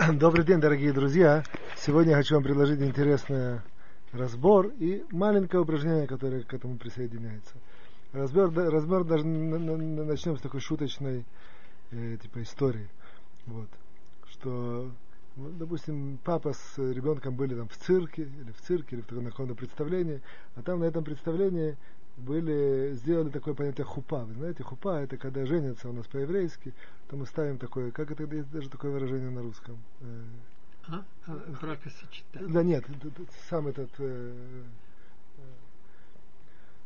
Добрый день, дорогие друзья. Сегодня я хочу вам предложить интересный разбор и маленькое упражнение, которое к этому присоединяется. Разбор, разбор даже начнем с такой шуточной э, типа истории. Вот. Что, ну, допустим, папа с ребенком были там в цирке, или в цирке, или в таком каком представлении, а там на этом представлении были, сделали такое понятие хупа. Вы знаете, хупа это когда женятся у нас по-еврейски, то мы ставим такое, как это есть даже такое выражение на русском? Э, а? а бракосочетание? Да нет, сам этот э,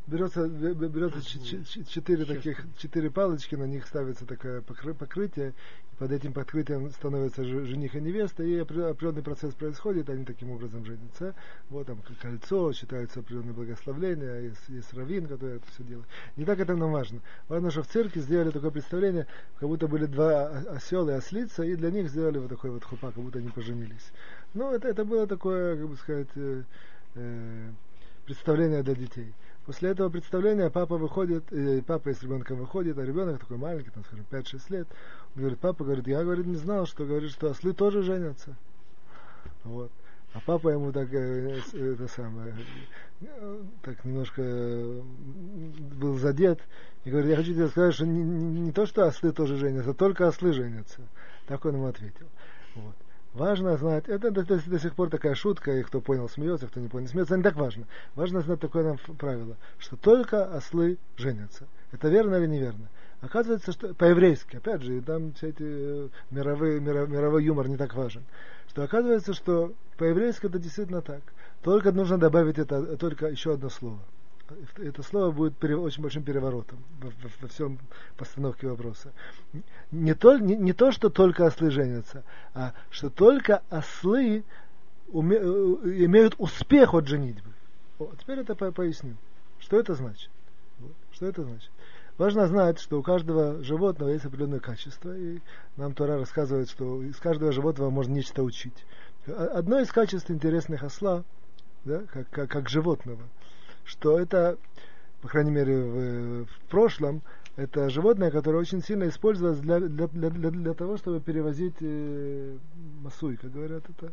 берется, берется четыре таких, четыре палочки, на них ставится такое покрытие, и под этим покрытием становится жених и невеста, и определенный процесс происходит, они таким образом женятся. Вот там кольцо, считаются определенные благословления, есть, есть раввин, который это все делает. Не так это нам важно. Важно, что в церкви сделали такое представление, как будто были два осела и ослица, и для них сделали вот такой вот хупа, как будто они поженились. Ну, это, это было такое, как бы сказать, э, э, представление для детей. После этого представления папа выходит, э, папа с ребенком выходит, а ребенок такой маленький, там, скажем, 5-6 лет. Он говорит, папа говорит, я, говорит, не знал, что говорит, что ослы тоже женятся. Вот. А папа ему так, э, это самое, э, так немножко был задет. И говорит, я хочу тебе сказать, что не, не, не то, что ослы тоже женятся, только ослы женятся. Так он ему ответил. Вот. Важно знать, это до, до, до сих пор такая шутка, и кто понял, смеется, кто не понял, смеется, не так важно. Важно знать такое нам правило, что только ослы женятся. Это верно или неверно? Оказывается, что по-еврейски, опять же, там все эти э, мировые, миров, мировой юмор не так важен. Что оказывается, что по-еврейски это действительно так. Только нужно добавить это, только еще одно слово это слово будет очень большим переворотом во, во, всем постановке вопроса. Не то, не, не то, что только ослы женятся, а что только ослы уме, э, имеют успех от женитьбы. О, теперь это по, поясню. Что это значит? Что это значит? Важно знать, что у каждого животного есть определенное качество, и нам Тора рассказывает, что из каждого животного можно нечто учить. Одно из качеств интересных осла, да, как, как, как животного – что это, по крайней мере, в, в прошлом, это животное, которое очень сильно использовалось для, для, для, для, того, чтобы перевозить э, масуй, как говорят это.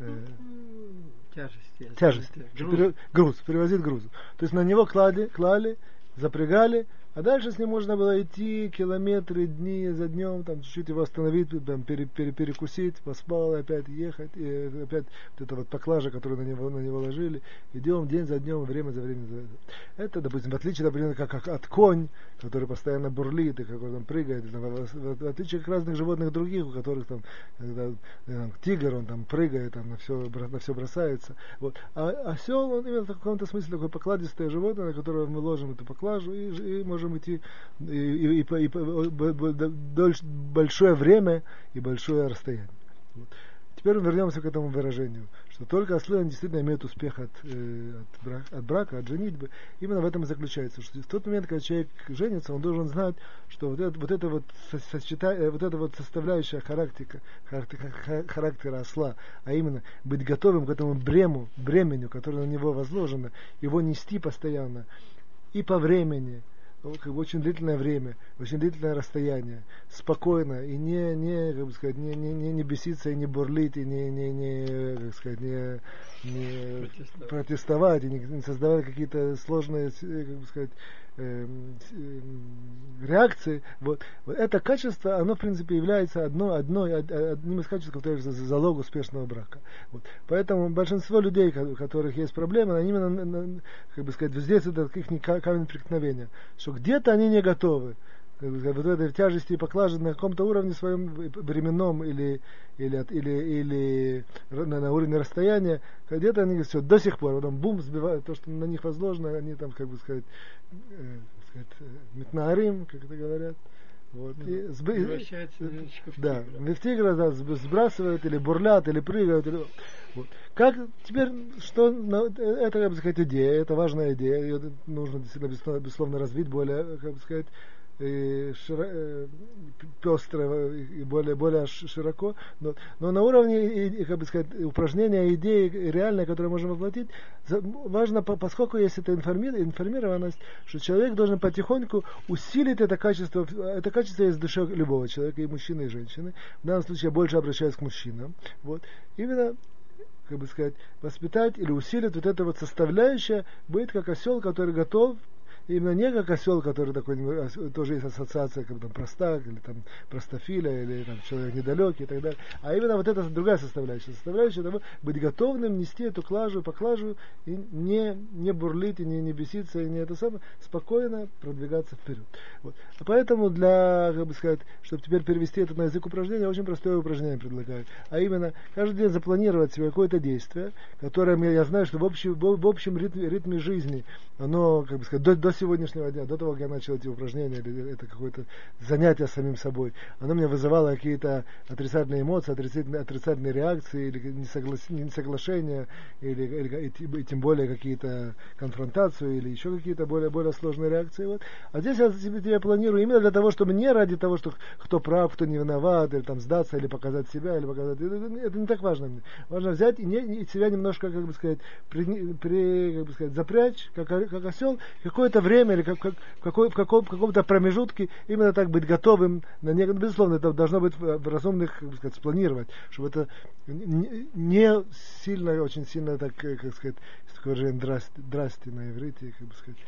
Э, тяжести. Тяжести. Груз. груз, перевозить груз. То есть на него клали, клали, запрягали, а дальше с ним можно было идти километры, дни за днем, там чуть-чуть его остановить, там, пере, пере, перекусить, поспал, опять ехать, и опять вот эта вот поклажа, которую на него, на него ложили. Идем день за днем, время за временем. Это, допустим, в отличие, например, как, как от конь, который постоянно бурлит и какой там прыгает, там, в, в, отличие от разных животных других, у которых там, когда, там тигр, он там прыгает, там на все, на все бросается. Вот. А осел, он именно в каком-то смысле такое покладистое животное, на которое мы ложим эту поклажу и, и можем идти и, и, и, и, большое время и большое расстояние. Вот. Теперь вернемся к этому выражению, что только ослы действительно имеют успех от, э, от, брак, от брака, от женитьбы. Именно в этом и заключается, что в тот момент, когда человек женится, он должен знать, что вот это вот, это вот, сочета, э, вот, это вот составляющая характера, характера, характера осла, а именно быть готовым к этому брему, бременю, которое на него возложено, его нести постоянно и по времени, ну, как бы очень длительное время, очень длительное расстояние, спокойно и не, не как бы сказать, не, не, не, не беситься и не бурлить и не, не, не как сказать, не, не протестовать. протестовать и не, создавать какие-то сложные, как бы сказать, э, э, реакции. Вот. вот это качество, оно в принципе является одно, одно, одним из качеств, которые являются залог успешного брака. Вот. Поэтому большинство людей, у которых есть проблемы, они именно, как бы сказать, здесь это их камень преткновения, что где-то они не готовы вот этой тяжести поклажи на каком-то уровне своем временном или, или, или, или на, на уровне расстояния, где-то они все до сих пор, потом бум, сбивают то, что на них возложено, они там, как бы сказать, э, сказать э, метнаарим, как это говорят, вот, и сб... Превращается в да, в тигра да, сбрасывают или бурлят, или прыгают. Или... Вот. Как теперь, что это, как бы сказать, идея, это важная идея, ее нужно действительно безусловно развить более, как бы сказать, и э, пестро и более, более широко, но, но на уровне, как бы сказать, упражнения, идеи реальные, которые можем воплотить, важно, поскольку есть эта информированность, что человек должен потихоньку усилить это качество, это качество в душе любого человека, и мужчины, и женщины. В данном случае я больше обращаюсь к мужчинам. Вот. Именно как бы сказать, воспитать или усилить вот это вот составляющее, быть как осел, который готов именно не как осел, который такой, тоже есть ассоциация, как там простак, или там простофиля, или там человек недалекий и так далее, а именно вот эта другая составляющая, составляющая того, быть готовым нести эту клажу, поклажу, и не, не бурлить, и не, не беситься, и не это самое, спокойно продвигаться вперед. Вот. А поэтому для, как бы сказать, чтобы теперь перевести это на язык упражнения, очень простое упражнение предлагаю. А именно, каждый день запланировать себе какое-то действие, которое я знаю, что в общем, в общем ритме, ритме жизни, оно, как бы сказать, до, до сегодняшнего дня, до того, как я начал эти упражнения, это какое-то занятие самим собой, оно мне вызывало какие-то отрицательные эмоции, отрицательные, отрицательные реакции, или несоглас, несоглашения, или, или и, тем более какие-то конфронтацию, или еще какие-то более, более сложные реакции. Вот. А здесь я себе, себе планирую именно для того, чтобы не ради того, что кто прав, кто не виноват, или там сдаться, или показать себя, или показать... Это, это не так важно мне. Важно взять и, не, и себя немножко, как бы сказать, при, при, как бы сказать запрячь, как, как осел, какое-то время или как, как, какой, в, каком, каком-то промежутке именно так быть готовым на некоторые, безусловно, это должно быть в разумных, как сказать, спланировать, чтобы это не, не сильно, очень сильно так, как сказать, же драсти, драсти на иврите, как бы сказать,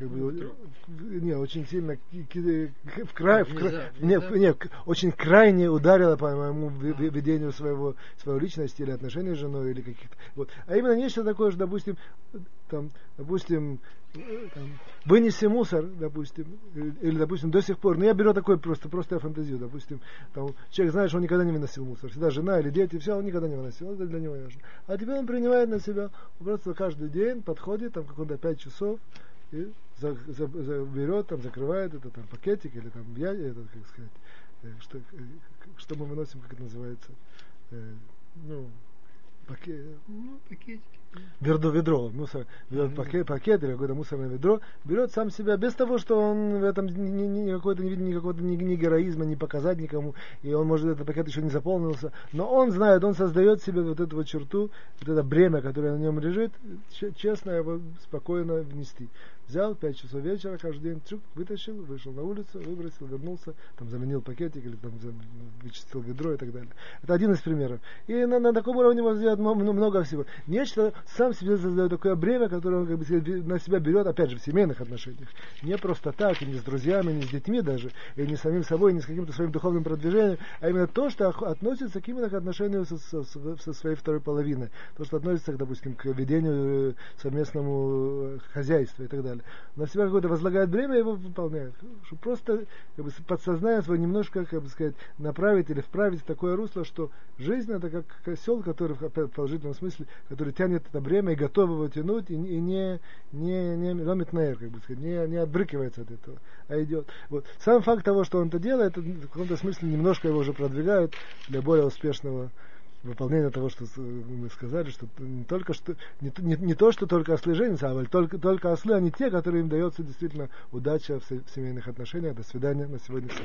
как бы, не, очень сильно в край, в край, не, не, очень крайне ударило по моему ведению своего, своей личности или отношений с женой или каких-то. Вот. А именно нечто такое, что, допустим, там, допустим, там, вынеси мусор, допустим, или, допустим, до сих пор, ну я беру такой просто, просто я фантазию, допустим, там, человек знает, что он никогда не выносил мусор, всегда жена или дети, все, он никогда не выносил, это для него важно. А теперь он принимает на себя, просто каждый день подходит, там, какой-то пять часов, и за, за, за, берет, там, закрывает это там пакетик или там я, это, как сказать, э, что, э, что мы выносим, как это называется, э, ну, пакет, ну, пакетики. Ведро, ведро, мусор, берет пакет, пакет или какое-то мусорное ведро, берет сам себя без того, что он в этом ни, ни, ни какой-то не видит никакого ни, ни героизма, не показать никому, и он может этот пакет еще не заполнился, но он знает, он создает себе вот эту вот черту, вот это бремя, которое на нем лежит, честно его спокойно внести взял, 5 часов вечера каждый день, чук, вытащил, вышел на улицу, выбросил, вернулся, там заменил пакетик или там вычистил ведро и так далее. Это один из примеров. И на, на таком уровне можно сделать много всего. Нечто сам себе создает такое бремя, которое он как бы, на себя берет, опять же, в семейных отношениях. Не просто так, и не с друзьями, не с детьми даже, и не с самим собой, не с каким-то своим духовным продвижением, а именно то, что относится к именно к отношению со, со, со своей второй половиной. То, что относится, допустим, к ведению э, совместному э, хозяйства и так далее далее, на себя какое-то возлагает бремя, его выполняет. Чтобы просто как бы, подсознание свое немножко, как бы сказать, направить или вправить в такое русло, что жизнь это как осел, который в положительном смысле, который тянет это бремя и готов его тянуть, и, и не, не, не ломит на как бы сказать, не, не отбрыкивается от этого, а идет. Вот. Сам факт того, что он это делает, это в каком-то смысле немножко его уже продвигает для более успешного выполнение того, что мы сказали, что не только что не, не, не то, что только ослы женятся, а только, только ослы, они те, которые им дается действительно удача в, в семейных отношениях. До свидания на сегодня. Все.